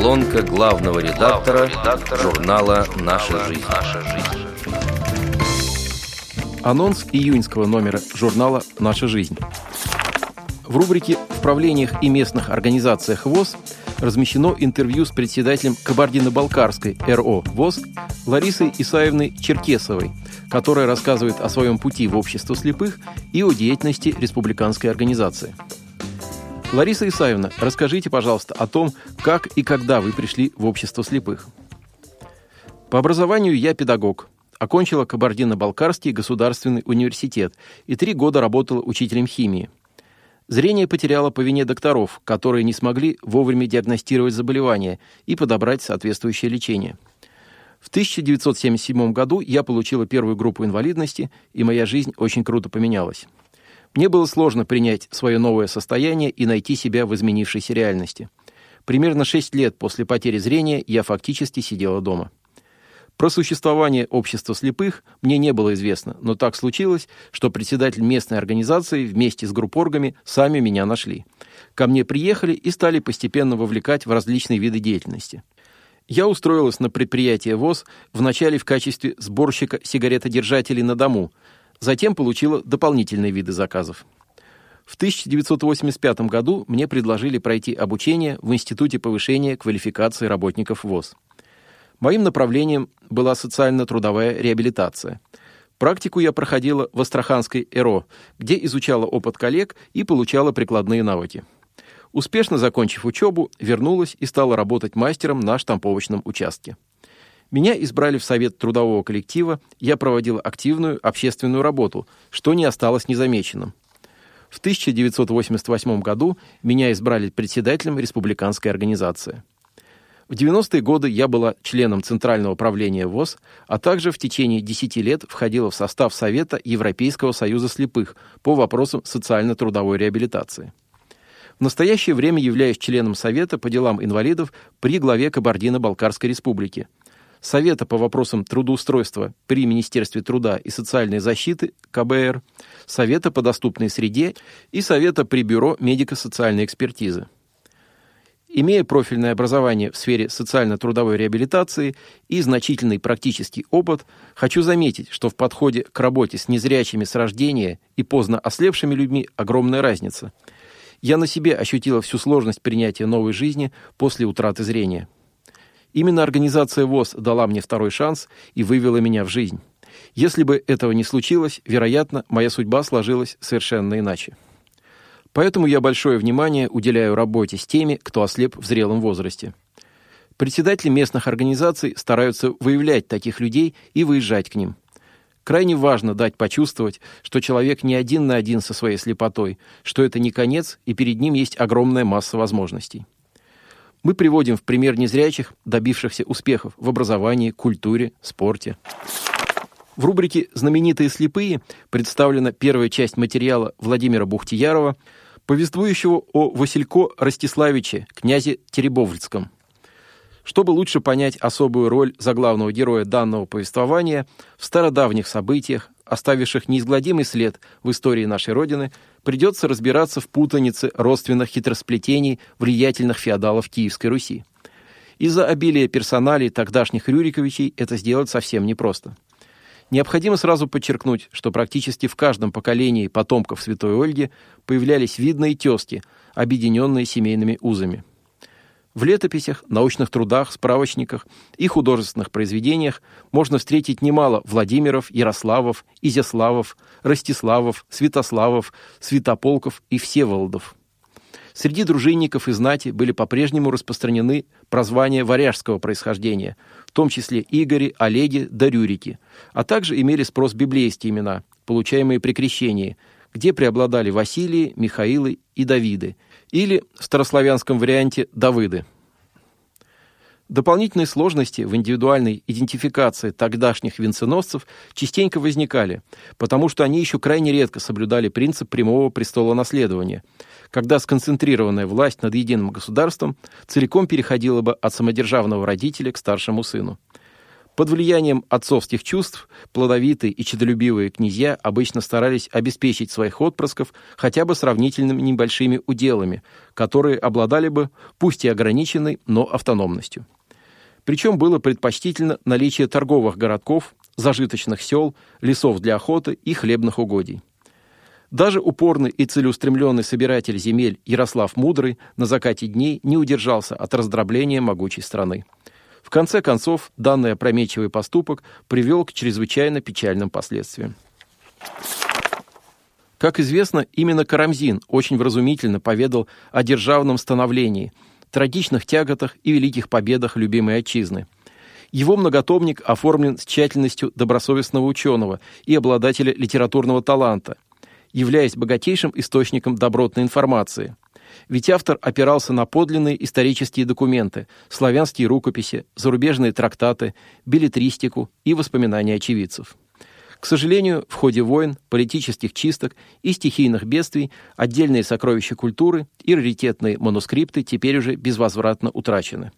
Колонка главного редактора, редактора журнала «Наша жизнь». «Наша жизнь». Анонс июньского номера журнала «Наша жизнь». В рубрике «В правлениях и местных организациях ВОЗ» размещено интервью с председателем Кабардино-Балкарской РО ВОЗ Ларисой Исаевной Черкесовой, которая рассказывает о своем пути в общество слепых и о деятельности республиканской организации. Лариса Исаевна, расскажите, пожалуйста, о том, как и когда вы пришли в общество слепых. По образованию я педагог. Окончила Кабардино-Балкарский государственный университет и три года работала учителем химии. Зрение потеряла по вине докторов, которые не смогли вовремя диагностировать заболевание и подобрать соответствующее лечение. В 1977 году я получила первую группу инвалидности, и моя жизнь очень круто поменялась. Мне было сложно принять свое новое состояние и найти себя в изменившейся реальности. Примерно 6 лет после потери зрения я фактически сидела дома. Про существование общества слепых мне не было известно, но так случилось, что председатель местной организации вместе с группоргами сами меня нашли. Ко мне приехали и стали постепенно вовлекать в различные виды деятельности. Я устроилась на предприятие ВОЗ вначале в качестве сборщика сигаретодержателей на дому, затем получила дополнительные виды заказов. В 1985 году мне предложили пройти обучение в Институте повышения квалификации работников ВОЗ. Моим направлением была социально-трудовая реабилитация. Практику я проходила в Астраханской ЭРО, где изучала опыт коллег и получала прикладные навыки. Успешно закончив учебу, вернулась и стала работать мастером на штамповочном участке. Меня избрали в совет трудового коллектива, я проводила активную общественную работу, что не осталось незамеченным. В 1988 году меня избрали председателем республиканской организации. В 90-е годы я была членом Центрального правления ВОЗ, а также в течение 10 лет входила в состав Совета Европейского союза слепых по вопросам социально-трудовой реабилитации. В настоящее время являюсь членом Совета по делам инвалидов при главе Кабардино-Балкарской республики, Совета по вопросам трудоустройства при Министерстве труда и социальной защиты КБР, Совета по доступной среде и Совета при Бюро медико-социальной экспертизы. Имея профильное образование в сфере социально-трудовой реабилитации и значительный практический опыт, хочу заметить, что в подходе к работе с незрячими с рождения и поздно ослепшими людьми огромная разница. Я на себе ощутила всю сложность принятия новой жизни после утраты зрения. Именно организация ВОЗ дала мне второй шанс и вывела меня в жизнь. Если бы этого не случилось, вероятно, моя судьба сложилась совершенно иначе. Поэтому я большое внимание уделяю работе с теми, кто ослеп в зрелом возрасте. Председатели местных организаций стараются выявлять таких людей и выезжать к ним. Крайне важно дать почувствовать, что человек не один на один со своей слепотой, что это не конец, и перед ним есть огромная масса возможностей. Мы приводим в пример незрячих, добившихся успехов в образовании, культуре, спорте. В рубрике «Знаменитые слепые» представлена первая часть материала Владимира Бухтиярова, повествующего о Василько Ростиславиче, князе Теребовльском. Чтобы лучше понять особую роль заглавного героя данного повествования в стародавних событиях, оставивших неизгладимый след в истории нашей Родины, придется разбираться в путанице родственных хитросплетений влиятельных феодалов Киевской Руси. Из-за обилия персоналей тогдашних Рюриковичей это сделать совсем непросто. Необходимо сразу подчеркнуть, что практически в каждом поколении потомков Святой Ольги появлялись видные тезки, объединенные семейными узами. В летописях, научных трудах, справочниках и художественных произведениях можно встретить немало Владимиров, Ярославов, Изяславов, Ростиславов, Святославов, Святополков и Всеволодов. Среди дружинников и знати были по-прежнему распространены прозвания варяжского происхождения, в том числе Игори, Олеги да Рюрики, а также имели спрос библейские имена, получаемые при крещении, где преобладали Василии, Михаилы и Давиды, или в старославянском варианте Давыды. Дополнительные сложности в индивидуальной идентификации тогдашних венценосцев частенько возникали, потому что они еще крайне редко соблюдали принцип прямого престола наследования – когда сконцентрированная власть над единым государством целиком переходила бы от самодержавного родителя к старшему сыну. Под влиянием отцовских чувств плодовитые и чедолюбивые князья обычно старались обеспечить своих отпрысков хотя бы сравнительно небольшими уделами, которые обладали бы, пусть и ограниченной, но автономностью. Причем было предпочтительно наличие торговых городков, зажиточных сел, лесов для охоты и хлебных угодий. Даже упорный и целеустремленный собиратель земель Ярослав Мудрый на закате дней не удержался от раздробления могучей страны. В конце концов, данный опрометчивый поступок привел к чрезвычайно печальным последствиям. Как известно, именно Карамзин очень вразумительно поведал о державном становлении, трагичных тяготах и великих победах любимой отчизны. Его многотомник оформлен с тщательностью добросовестного ученого и обладателя литературного таланта, являясь богатейшим источником добротной информации. Ведь автор опирался на подлинные исторические документы, славянские рукописи, зарубежные трактаты, билетристику и воспоминания очевидцев. К сожалению, в ходе войн, политических чисток и стихийных бедствий отдельные сокровища культуры и раритетные манускрипты теперь уже безвозвратно утрачены.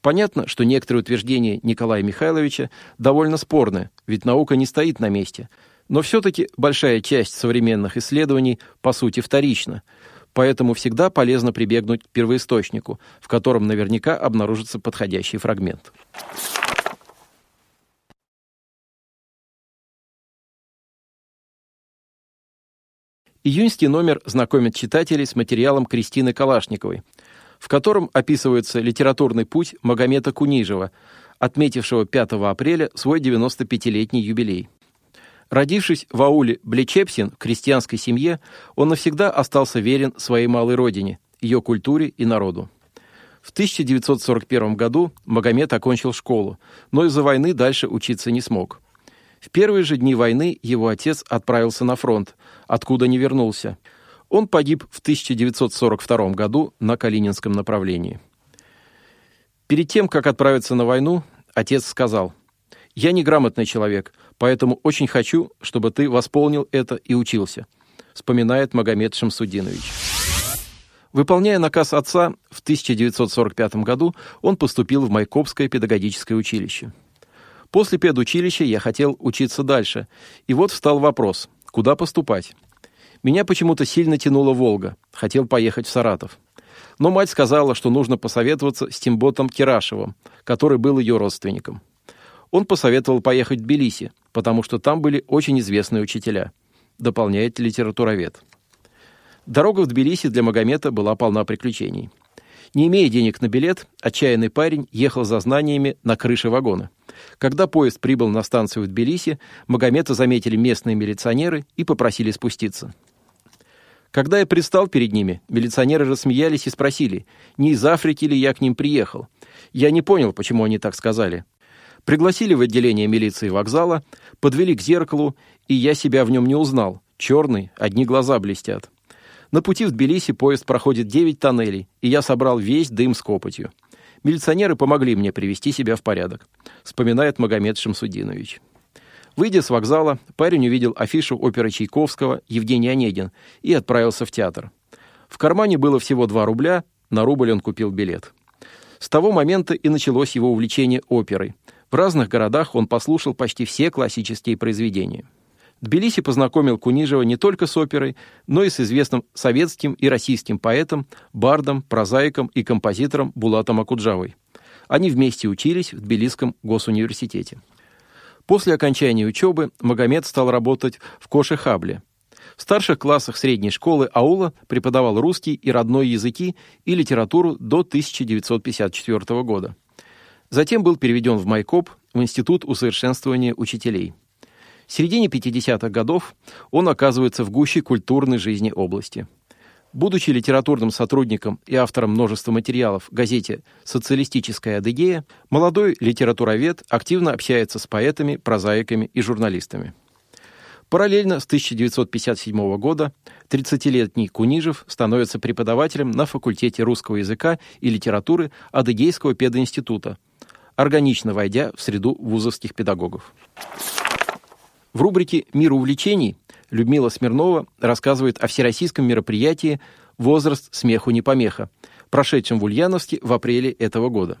Понятно, что некоторые утверждения Николая Михайловича довольно спорны, ведь наука не стоит на месте. Но все-таки большая часть современных исследований по сути вторична, поэтому всегда полезно прибегнуть к первоисточнику, в котором наверняка обнаружится подходящий фрагмент. Июньский номер знакомит читателей с материалом Кристины Калашниковой, в котором описывается литературный путь Магомета Кунижева, отметившего 5 апреля свой 95-летний юбилей. Родившись в ауле Блечепсин, в крестьянской семье, он навсегда остался верен своей малой родине, ее культуре и народу. В 1941 году Магомед окончил школу, но из-за войны дальше учиться не смог. В первые же дни войны его отец отправился на фронт, откуда не вернулся. Он погиб в 1942 году на Калининском направлении. Перед тем, как отправиться на войну, отец сказал, «Я неграмотный человек, поэтому очень хочу, чтобы ты восполнил это и учился», вспоминает Магомед Шамсудинович. Выполняя наказ отца, в 1945 году он поступил в Майкопское педагогическое училище. После педучилища я хотел учиться дальше. И вот встал вопрос, куда поступать. Меня почему-то сильно тянула Волга. Хотел поехать в Саратов. Но мать сказала, что нужно посоветоваться с Тимботом Кирашевым, который был ее родственником. Он посоветовал поехать в Тбилиси, потому что там были очень известные учителя, дополняет литературовед. Дорога в Тбилиси для Магомета была полна приключений. Не имея денег на билет, отчаянный парень ехал за знаниями на крыше вагона. Когда поезд прибыл на станцию в Тбилиси, Магомета заметили местные милиционеры и попросили спуститься. Когда я предстал перед ними, милиционеры рассмеялись и спросили, не из Африки ли я к ним приехал. Я не понял, почему они так сказали. Пригласили в отделение милиции вокзала, подвели к зеркалу, и я себя в нем не узнал. Черный, одни глаза блестят. На пути в Тбилиси поезд проходит 9 тоннелей, и я собрал весь дым с копотью. Милиционеры помогли мне привести себя в порядок, вспоминает Магомед Шамсудинович. Выйдя с вокзала, парень увидел афишу оперы Чайковского «Евгений Онегин» и отправился в театр. В кармане было всего 2 рубля, на рубль он купил билет. С того момента и началось его увлечение оперой. В разных городах он послушал почти все классические произведения. Тбилиси познакомил Кунижева не только с оперой, но и с известным советским и российским поэтом, бардом, прозаиком и композитором Булатом Акуджавой. Они вместе учились в Тбилисском госуниверситете. После окончания учебы Магомед стал работать в Коше-Хабле. В старших классах средней школы аула преподавал русский и родной языки и литературу до 1954 года. Затем был переведен в Майкоп, в Институт усовершенствования учителей – в середине 50-х годов он оказывается в гуще культурной жизни области. Будучи литературным сотрудником и автором множества материалов в газете «Социалистическая Адыгея», молодой литературовед активно общается с поэтами, прозаиками и журналистами. Параллельно с 1957 года 30-летний Кунижев становится преподавателем на факультете русского языка и литературы Адыгейского пединститута, органично войдя в среду вузовских педагогов. В рубрике «Мир увлечений» Людмила Смирнова рассказывает о всероссийском мероприятии «Возраст смеху не помеха», прошедшем в Ульяновске в апреле этого года.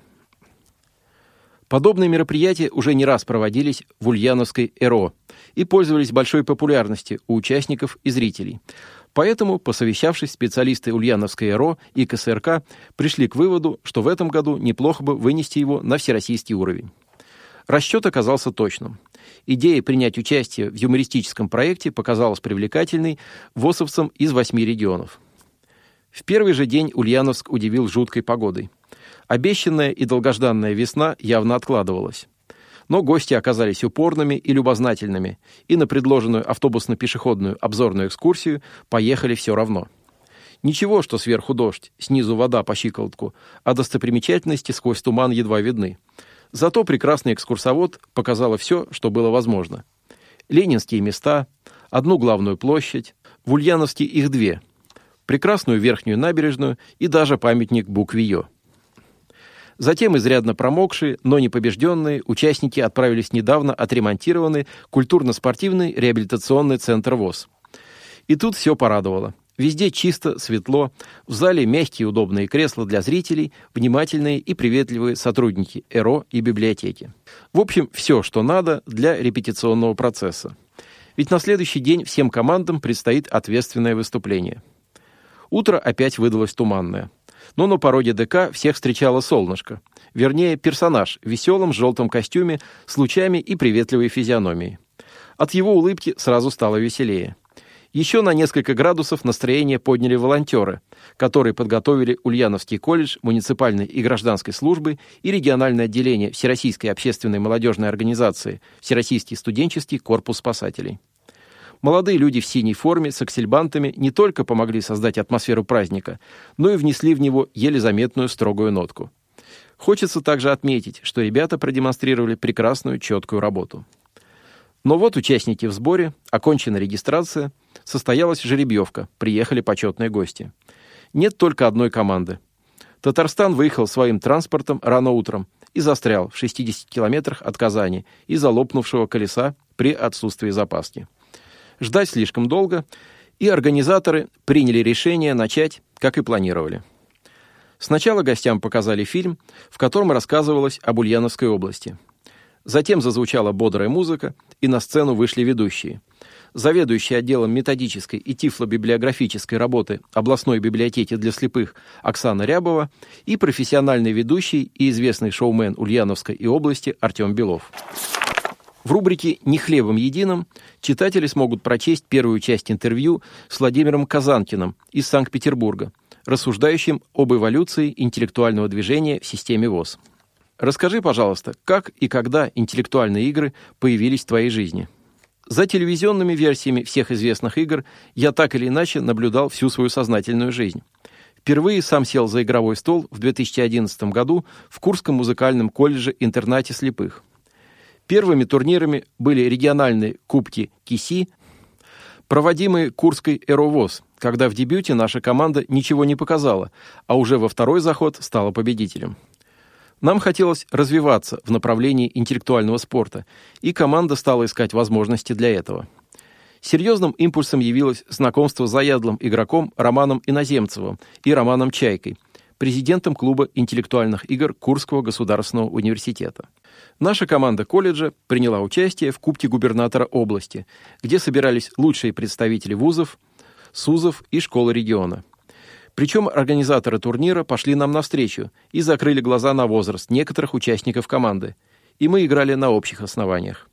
Подобные мероприятия уже не раз проводились в Ульяновской ЭРО и пользовались большой популярностью у участников и зрителей. Поэтому, посовещавшись, специалисты Ульяновской ЭРО и КСРК пришли к выводу, что в этом году неплохо бы вынести его на всероссийский уровень. Расчет оказался точным. Идея принять участие в юмористическом проекте показалась привлекательной ВОСовцам из восьми регионов. В первый же день Ульяновск удивил жуткой погодой. Обещанная и долгожданная весна явно откладывалась. Но гости оказались упорными и любознательными, и на предложенную автобусно-пешеходную обзорную экскурсию поехали все равно. Ничего, что сверху дождь, снизу вода по щиколотку, а достопримечательности сквозь туман едва видны. Зато прекрасный экскурсовод показала все, что было возможно. Ленинские места, одну главную площадь, в Ульяновске их две – прекрасную верхнюю набережную и даже памятник букве «Ё». Затем изрядно промокшие, но не побежденные, участники отправились недавно отремонтированный культурно-спортивный реабилитационный центр ВОЗ. И тут все порадовало. Везде чисто, светло, в зале мягкие удобные кресла для зрителей, внимательные и приветливые сотрудники ЭРО и библиотеки. В общем, все, что надо для репетиционного процесса. Ведь на следующий день всем командам предстоит ответственное выступление – Утро опять выдалось туманное. Но на пороге ДК всех встречало солнышко. Вернее, персонаж в веселом желтом костюме с лучами и приветливой физиономией. От его улыбки сразу стало веселее. Еще на несколько градусов настроение подняли волонтеры, которые подготовили Ульяновский колледж муниципальной и гражданской службы и региональное отделение Всероссийской общественной молодежной организации Всероссийский студенческий корпус спасателей. Молодые люди в синей форме с аксельбантами не только помогли создать атмосферу праздника, но и внесли в него еле заметную строгую нотку. Хочется также отметить, что ребята продемонстрировали прекрасную четкую работу. Но вот участники в сборе, окончена регистрация, состоялась жеребьевка, приехали почетные гости. Нет только одной команды. Татарстан выехал своим транспортом рано утром и застрял в 60 километрах от Казани из-за лопнувшего колеса при отсутствии запаски. Ждать слишком долго, и организаторы приняли решение начать, как и планировали. Сначала гостям показали фильм, в котором рассказывалось об Ульяновской области. Затем зазвучала бодрая музыка, и на сцену вышли ведущие. Заведующий отделом методической и тифлобиблиографической работы областной библиотеки для слепых Оксана Рябова и профессиональный ведущий и известный шоумен Ульяновской и области Артем Белов. В рубрике «Не хлебом единым» читатели смогут прочесть первую часть интервью с Владимиром Казанкиным из Санкт-Петербурга, рассуждающим об эволюции интеллектуального движения в системе ВОЗ. Расскажи, пожалуйста, как и когда интеллектуальные игры появились в твоей жизни? За телевизионными версиями всех известных игр я так или иначе наблюдал всю свою сознательную жизнь. Впервые сам сел за игровой стол в 2011 году в Курском музыкальном колледже-интернате слепых – Первыми турнирами были региональные кубки КИСИ, проводимые Курской «Эровоз», когда в дебюте наша команда ничего не показала, а уже во второй заход стала победителем. Нам хотелось развиваться в направлении интеллектуального спорта, и команда стала искать возможности для этого. Серьезным импульсом явилось знакомство с заядлым игроком Романом Иноземцевым и Романом Чайкой, президентом клуба интеллектуальных игр Курского государственного университета. Наша команда колледжа приняла участие в Кубке губернатора области, где собирались лучшие представители вузов, СУЗов и школы региона. Причем организаторы турнира пошли нам навстречу и закрыли глаза на возраст некоторых участников команды, и мы играли на общих основаниях.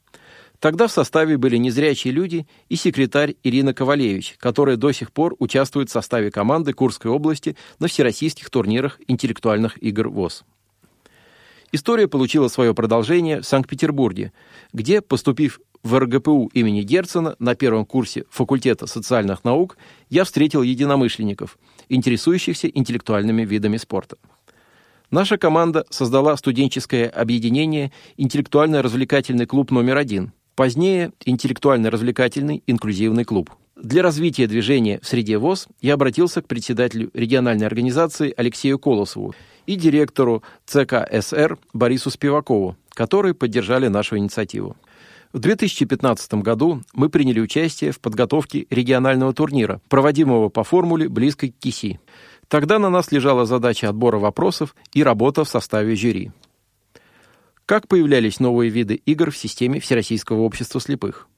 Тогда в составе были незрячие люди и секретарь Ирина Ковалевич, которая до сих пор участвует в составе команды Курской области на всероссийских турнирах интеллектуальных игр ВОЗ. История получила свое продолжение в Санкт-Петербурге, где, поступив в РГПУ имени Герцена на первом курсе факультета социальных наук, я встретил единомышленников, интересующихся интеллектуальными видами спорта. Наша команда создала студенческое объединение «Интеллектуально-развлекательный клуб номер один», позднее «Интеллектуально-развлекательный инклюзивный клуб». Для развития движения в среде ВОЗ я обратился к председателю региональной организации Алексею Колосову и директору ЦКСР Борису Спивакову, которые поддержали нашу инициативу. В 2015 году мы приняли участие в подготовке регионального турнира, проводимого по формуле близкой к КИСИ. Тогда на нас лежала задача отбора вопросов и работа в составе жюри. Как появлялись новые виды игр в системе Всероссийского общества слепых?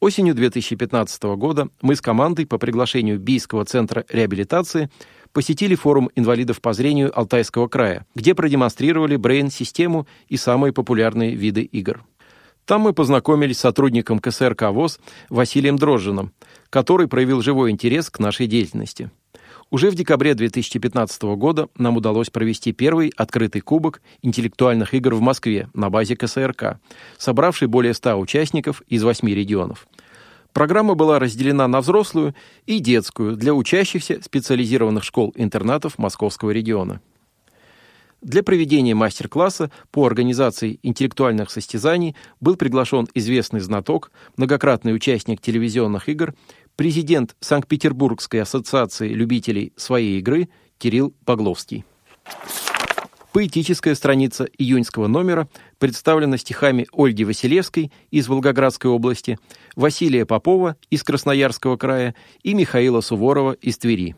Осенью 2015 года мы с командой по приглашению Бийского центра реабилитации посетили форум инвалидов по зрению Алтайского края, где продемонстрировали брейн-систему и самые популярные виды игр. Там мы познакомились с сотрудником КСРК ВОЗ Василием Дрожжиным, который проявил живой интерес к нашей деятельности. Уже в декабре 2015 года нам удалось провести первый открытый кубок интеллектуальных игр в Москве на базе КСРК, собравший более 100 участников из 8 регионов. Программа была разделена на взрослую и детскую для учащихся специализированных школ-интернатов Московского региона. Для проведения мастер-класса по организации интеллектуальных состязаний был приглашен известный знаток, многократный участник телевизионных игр, президент Санкт-Петербургской ассоциации любителей своей игры Кирилл Погловский. Поэтическая страница июньского номера представлена стихами Ольги Василевской из Волгоградской области, Василия Попова из Красноярского края и Михаила Суворова из Твери.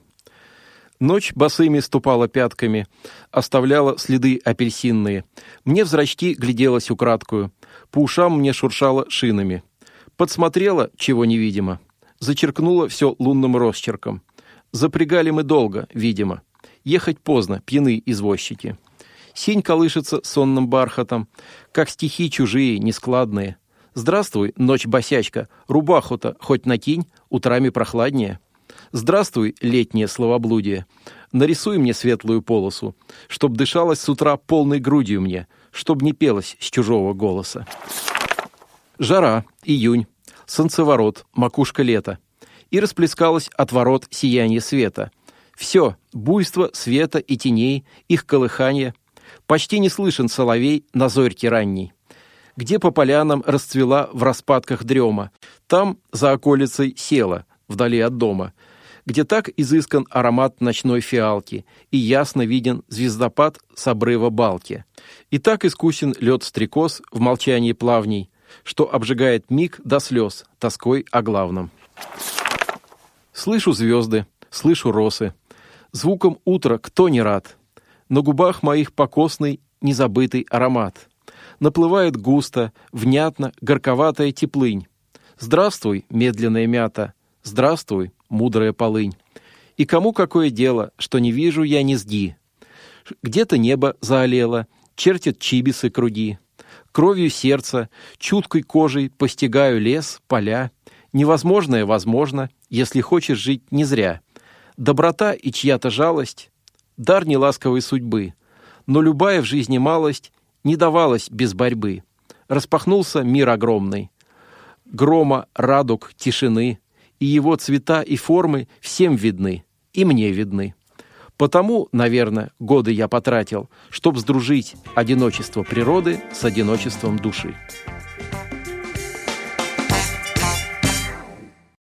Ночь босыми ступала пятками, оставляла следы апельсинные. Мне в зрачки гляделась украдкую, по ушам мне шуршала шинами. Подсмотрела, чего невидимо. Зачеркнула все лунным росчерком. Запрягали мы долго, видимо. Ехать поздно, пьяны извозчики. Синь колышется сонным бархатом, как стихи чужие, нескладные. Здравствуй, ночь босячка, рубаху-то хоть накинь, утрами прохладнее. Здравствуй, летнее словоблудие. Нарисуй мне светлую полосу, чтоб дышалось с утра полной грудью мне, чтоб не пелось с чужого голоса. Жара, июнь, солнцеворот, макушка лета. И расплескалось от ворот сияние света. Все, буйство света и теней, их колыхание. Почти не слышен соловей на зорьке ранней. Где по полянам расцвела в распадках дрема, там за околицей села, вдали от дома — где так изыскан аромат ночной фиалки и ясно виден звездопад с обрыва балки. И так искусен лед стрекоз в молчании плавней, что обжигает миг до слез тоской о главном. Слышу звезды, слышу росы. Звуком утра кто не рад? На губах моих покосный, незабытый аромат. Наплывает густо, внятно, горьковатая теплынь. Здравствуй, медленная мята, здравствуй, мудрая полынь. И кому какое дело, что не вижу я низги? Где-то небо заолело, чертят чибисы круги. Кровью сердца, чуткой кожей постигаю лес, поля. Невозможное возможно, если хочешь жить не зря. Доброта и чья-то жалость — дар неласковой судьбы. Но любая в жизни малость не давалась без борьбы. Распахнулся мир огромный. Грома, радуг, тишины — и его цвета и формы всем видны, и мне видны. Потому, наверное, годы я потратил, чтобы сдружить одиночество природы с одиночеством души.